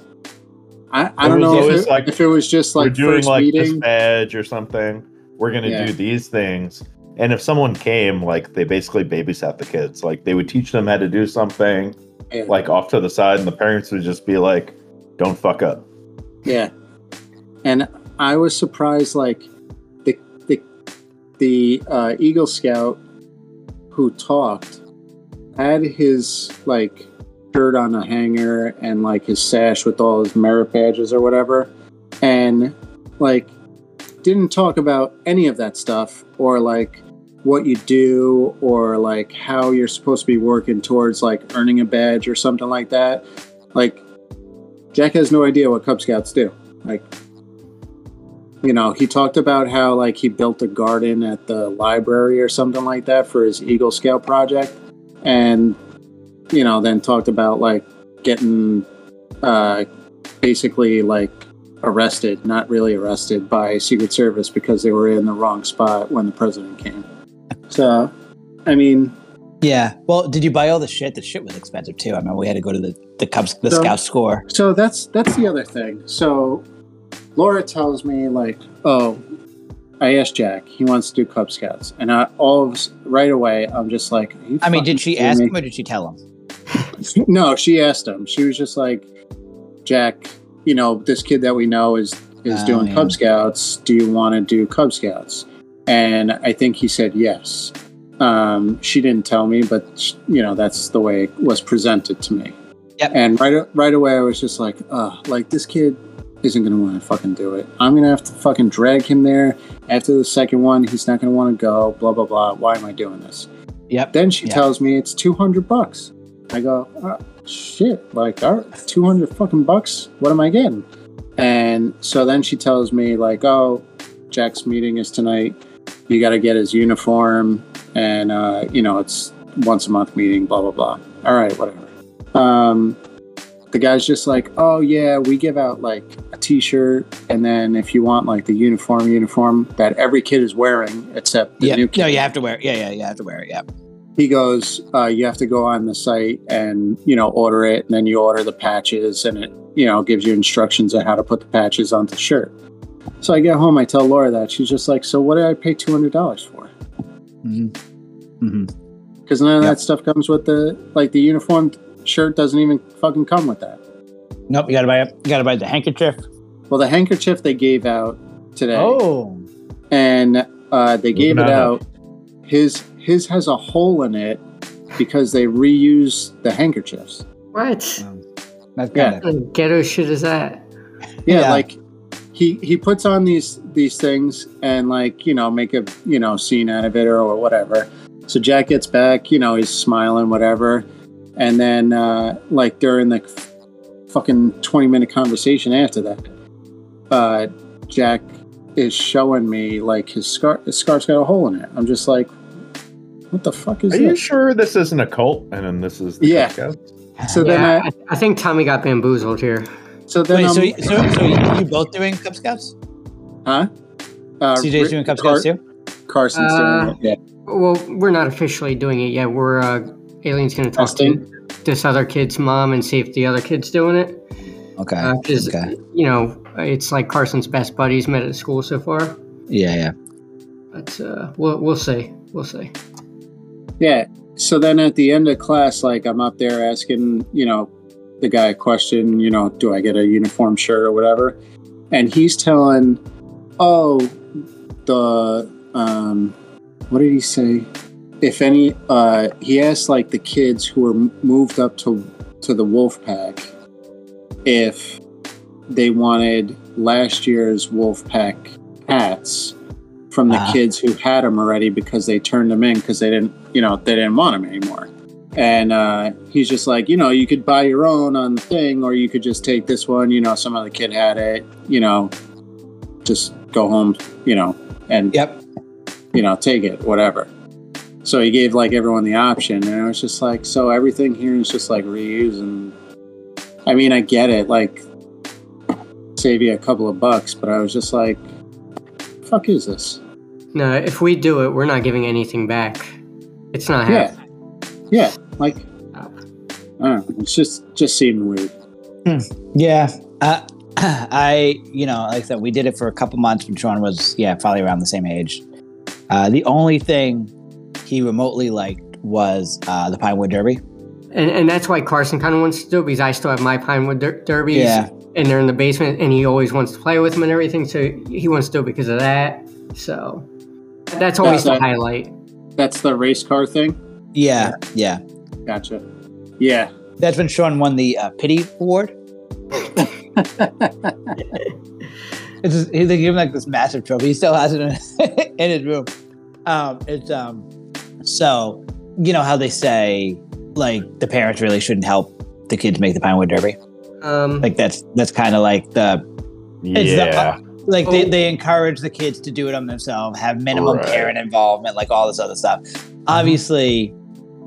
I, I don't know if it, like- if it was just like We're doing like this badge or something. We're gonna Yeah. do these things. And if someone came, like they basically babysat the kids. Like they would teach them how to do something, Yeah. like off to the side, and the parents would just be like, "Don't fuck up." Yeah. And I was surprised like the the the uh, Eagle Scout who talked had his like shirt on a hanger and like his sash with all his merit badges or whatever. And like didn't talk about any of that stuff or like what you do or like how you're supposed to be working towards like earning a badge or something like that. Like jack has no idea what cub scouts do. Like you know he talked about how like he built a garden at the library or something like that for his eagle scout project. And you know then talked about like getting uh basically like arrested not really arrested by secret service because they were in the wrong spot when the president came so i mean yeah. Well, did you buy all the shit? The shit was expensive too. I remember we had to go to the the Cubs the So- scout score. So that's that's the other thing. So Laura tells me like, oh, I asked Jack. He wants to do Cub Scouts, and I all of, right away I'm just like, "Are you I mean, did she ask me?" him or did she tell him? No, she asked him. She was just like, Jack, you know, this kid that we know is is Oh, doing yeah. Cub Scouts. Do you want to do Cub Scouts? And I think he said yes. Um, she didn't tell me, but sh- you know, that's the way it was presented to me. Yep. And right right away, I was just like, uh, like this kid isn't gonna want to fucking do it. I'm gonna have to fucking drag him there. After the second one, he's not gonna want to go. Blah blah blah. Why am I doing this? Yep. Then she Yeah. tells me it's two hundred bucks. I go, oh, shit, like all right, two hundred fucking bucks. What am I getting? And so then she tells me like, oh, Jack's meeting is tonight. You got to get his uniform, and uh, you know it's once a month meeting. Blah blah blah. All right, whatever. Um, the guy's just like, oh yeah, we give out like a T-shirt, and then if you want like the uniform, uniform that every kid is wearing except the Yeah. new kid No, you have to wear. it. Yeah, yeah, you have to wear it. Yeah. He goes, uh, you have to go on the site and you know order it, and then you order the patches, and it you know gives you instructions on how to put the patches on the shirt. So I get home, I tell Laura that she's just like, so what did I pay two hundred dollars for? hmm hmm Because none of Yep. that stuff comes with the like the uniform shirt doesn't even fucking come with that. Nope. You gotta buy. You gotta buy the handkerchief. Well, the handkerchief they gave out today, Oh. and uh, they gave it out. His his has a hole in it because they reuse the handkerchiefs. What? That's Yeah. kind of ghetto shit is that? yeah, Yeah. like he he puts on these these things and like you know make a you know scene out of it or, whatever so jack gets back you know he's smiling whatever and then uh like during the f- fucking 20 minute conversation after that uh jack is showing me like his scar his scar's got a hole in it i'm just like what the fuck is Are you sure this isn't a cult? And then this is the Yeah. Cub Scouts? so then yeah, I, I, I think Tommy got bamboozled here. so then Wait, I'm, so, so, so you, you both doing Cub Scouts? huh uh, CJ's Rick- doing Cub Car- Scouts too? carson's Uh, doing it yeah Well, we're not officially doing it yet. We're uh, Alien's going to talk Testing? to this other kid's mom and see if the other kid's doing it. Okay. Because okay. you know, it's like Carson's best buddies met at school so far. Yeah, yeah. But uh, we'll we'll see. We'll see. Yeah. So then at the end of class, like I'm up there asking, you know, the guy a question, you know, do I get a uniform shirt or whatever? And he's telling, oh, the, um, what did he say? If any, uh, he asked like the kids who were moved up to, to the wolf pack if they wanted last year's wolf pack hats from the Ah. kids who had them already because they turned them in because they didn't, you know, they didn't want him anymore. And uh, he's just like, you know, you could buy your own on the thing, or you could just take this one. You know, some other kid had it. You know, just go home. You know, and Yep. you know, take it, whatever. So he gave like everyone the option, and it was just like, so everything here is just like reuse. And I mean, I get it, like save you a couple of bucks, but I was just like, fuck is this? No, if we do it, we're not giving anything back. It's not Yeah. happening. Yeah, like I don't know. It's just just seemed weird. Yeah. Uh, I, you know, like I said, we did it for a couple months when Sean was, yeah, probably around the same age. Uh, the only thing he remotely liked was uh, the Pinewood Derby. And, and that's why Carson kind of wants to do it because I still have my Pinewood der- Derbies Yeah. and they're in the basement and he always wants to play with them and everything. So he wants to do it because of that. So that's always Yeah, the that- highlight. That's the race car thing. Yeah. Yeah. Gotcha. Yeah. That's when Sean won the uh, Pity Award. It's just, he- they give him like this massive trophy. He still has it in, in his room. Um, it's um, so you know how they say like the parents really shouldn't help the kids make the Pinewood Derby. Um, Like that's that's kind of like the It's the- Yeah. Like they, Oh. they encourage the kids to do it on themselves, have minimum Right. parent involvement, like all this other stuff. Mm-hmm. Obviously,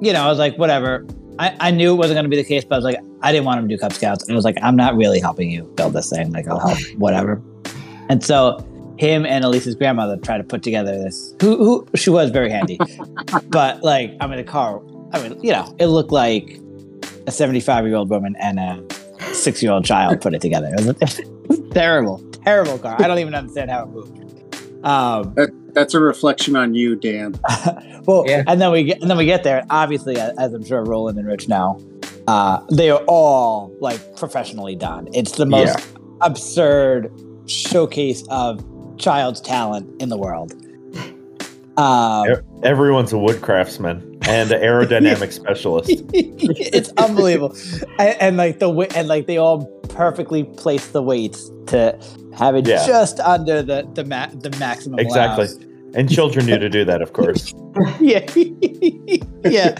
you know, I was like, whatever. I, I knew it wasn't going to be the case, but I was like, I didn't want him to do Cub Scouts. And I was like, I'm not really helping you build this thing. Like, I'll help, whatever. And so him and Elise's grandmother tried to put together this, who, who she was very handy. but like, I'm in a car. I mean, you know, it looked like a 75 year old woman and a six year old child put it together. It was, it was terrible, terrible car. I don't even understand how it moved. Um, That's a reflection on you, Dan. well, Yeah. and then we get, and then we get there. Obviously, as as I'm sure Roland and Rich know, uh, they are all like professionally done. It's the most absurd showcase of child's talent in the world. Um, Everyone's a wood craftsman and an aerodynamic specialist. it's unbelievable, and, and like the wi- and like they all perfectly place the weights to have it Yeah. just under the the ma- the maximum. Exactly. allowance. And children knew to do that, of course. yeah yeah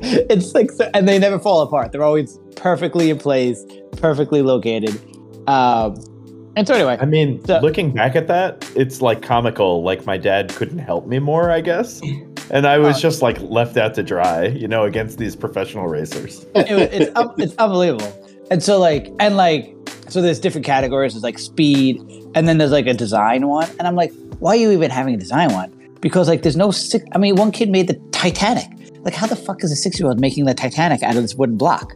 it's like so, and they never fall apart they're always perfectly in place perfectly located um and so anyway I mean, So- looking back at that, it's like comical. Like my dad couldn't help me more, I guess. And I was Uh, just like left out to dry, you know, against these professional racers. it, was- it's it's unbelievable and so like and like so there's different categories. There's like speed and then there's like a design one. And i'm like why are you even having a design one? Because like there's no six i mean one kid made the titanic. Like how the fuck is a six year old making the titanic out of this wooden block?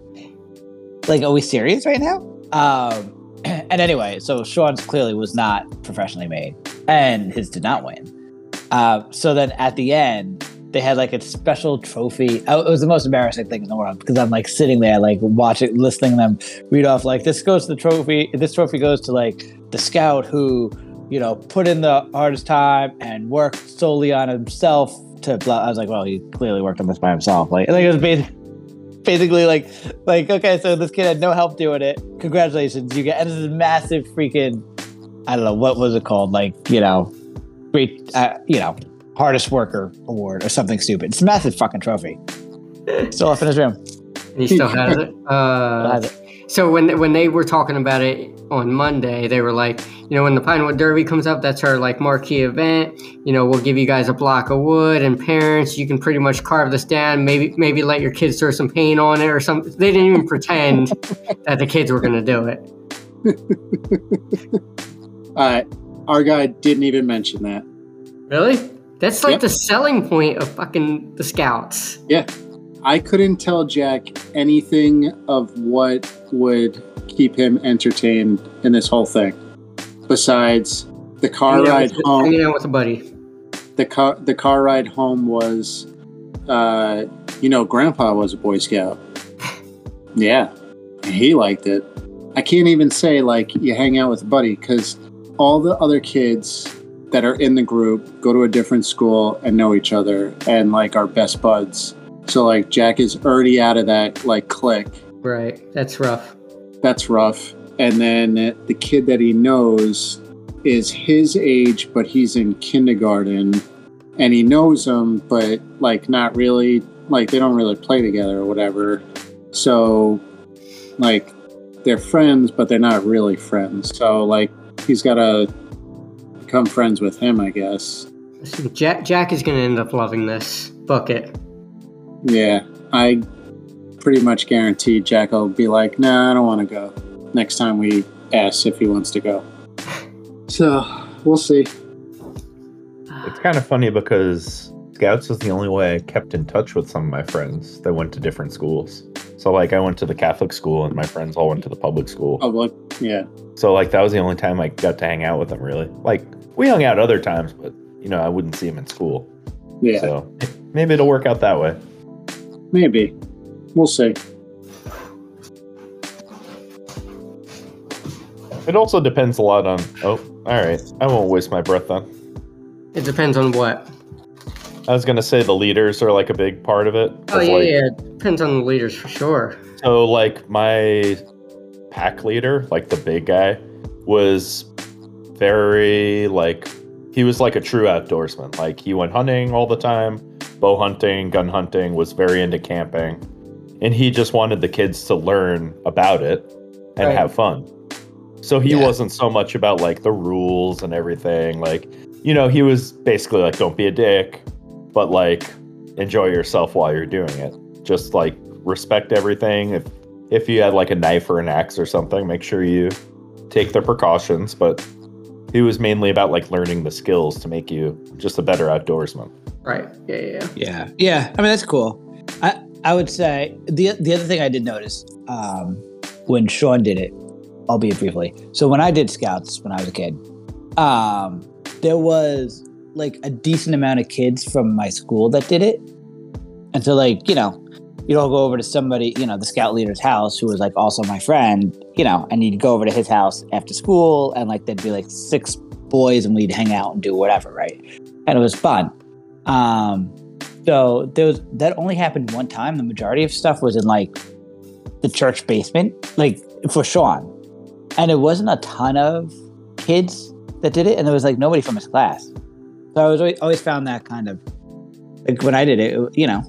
Like are we serious right now? Um and anyway so sean's clearly was not professionally made and his did not win. Uh, so then at the end they had like a special trophy. Oh, it was the most embarrassing thing in the world because I'm like sitting there, like watching, listening them read off, like this goes to the trophy. This trophy goes to like the scout who, you know, put in the hardest time and worked solely on himself to. Blah. I was like, well, he clearly worked on this by himself. Like, I think it was basically, basically like, like okay, so this kid had no help doing it. Congratulations, you get. And this is massive freaking. I don't know what was it called, like you know, great, uh, you know, hardest worker award or something stupid. It's a massive fucking trophy. Still up in his room. he still has it. Uh, Has it. So when when they were talking about it on Monday, they were like, you know, when the Pinewood Derby comes up, that's our like marquee event. You know, we'll give you guys a block of wood, and parents, you can pretty much carve this down. Maybe maybe let your kids throw some paint on it or something. They didn't even pretend that the kids were going to do it. Uh, our guy didn't even mention that. Really? That's like Yep. the selling point of fucking the Scouts. Yeah. I couldn't tell Jack anything of what would keep him entertained in this whole thing, besides the car Hanging ride with- home. Hanging out with a buddy. The car the car ride home was, uh, you know, Grandpa was a Boy Scout. Yeah, and he liked it. I can't even say like you hang out with a buddy because all the other kids that are in the group go to a different school and know each other and like are best buds. So like Jack is already out of that like clique. Right. That's rough. That's rough. And then the kid that he knows is his age, but he's in kindergarten and he knows him, but like not really, like they don't really play together or whatever. So, like, they're friends, but they're not really friends. So, like, he's got to become friends with him, I guess. Listen, Jack Jack is going to end up loving this bucket. Yeah, I pretty much guarantee Jack will be like, nah, I don't want to go. Next time we ask if he wants to go. So we'll see. It's kind of funny because Scouts was the only way I kept in touch with some of my friends that went to different schools. So like I went to the Catholic school and my friends all went to the public school. Public, yeah. So like that was the only time I got to hang out with them really. Like we hung out other times, but you know, I wouldn't see him in school. Yeah, So maybe it'll work out that way. maybe. We'll see. It also depends a lot on oh, all right. I won't waste my breath then. It depends on what. I was gonna say the leaders are like a big part of it. Oh yeah, like, yeah. It depends on the leaders for sure. So like my pack leader, like the big guy, was very like he was like a true outdoorsman. Like he went hunting all the time, bow hunting, gun hunting, was very into camping. And he just wanted the kids to learn about it and Right. have fun. So he Yeah. wasn't so much about like the rules and everything. Like, you know, he was basically like, don't be a dick, but like enjoy yourself while you're doing it. Just like respect everything. If if you had like a knife or an axe or something, make sure you take the precautions. But he was mainly about like learning the skills to make you just a better outdoorsman. Right. Yeah, yeah. yeah. Yeah, yeah. I mean, that's cool. I I would say the the other thing I did notice um, when Sean did it, albeit briefly. So when I did scouts when I was a kid, um, there was like a decent amount of kids from my school that did it, and so like you know, you'd all go over to somebody, you know, the scout leader's house who was like also my friend, you know, and you'd go over to his house after school, and like there'd be like six boys, and we'd hang out and do whatever, right? And it was fun. Um, so there was that only happened one time. The majority of stuff was in like the church basement, like for Sean, and it wasn't a ton of kids that did it, and there was like nobody from his class. So I was always, always found that kind of like when I did it, it, you know,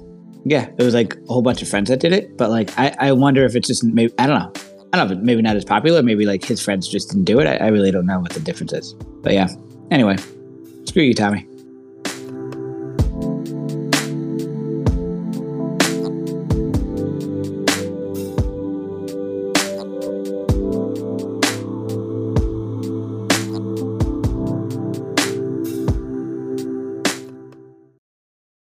yeah, it was like a whole bunch of friends that did it, but like I, I wonder if it's just maybe I don't know. I don't know, if maybe not as popular. Maybe like his friends just didn't do it. I, I really don't know what the difference is. But yeah. Anyway, screw you, Tommy.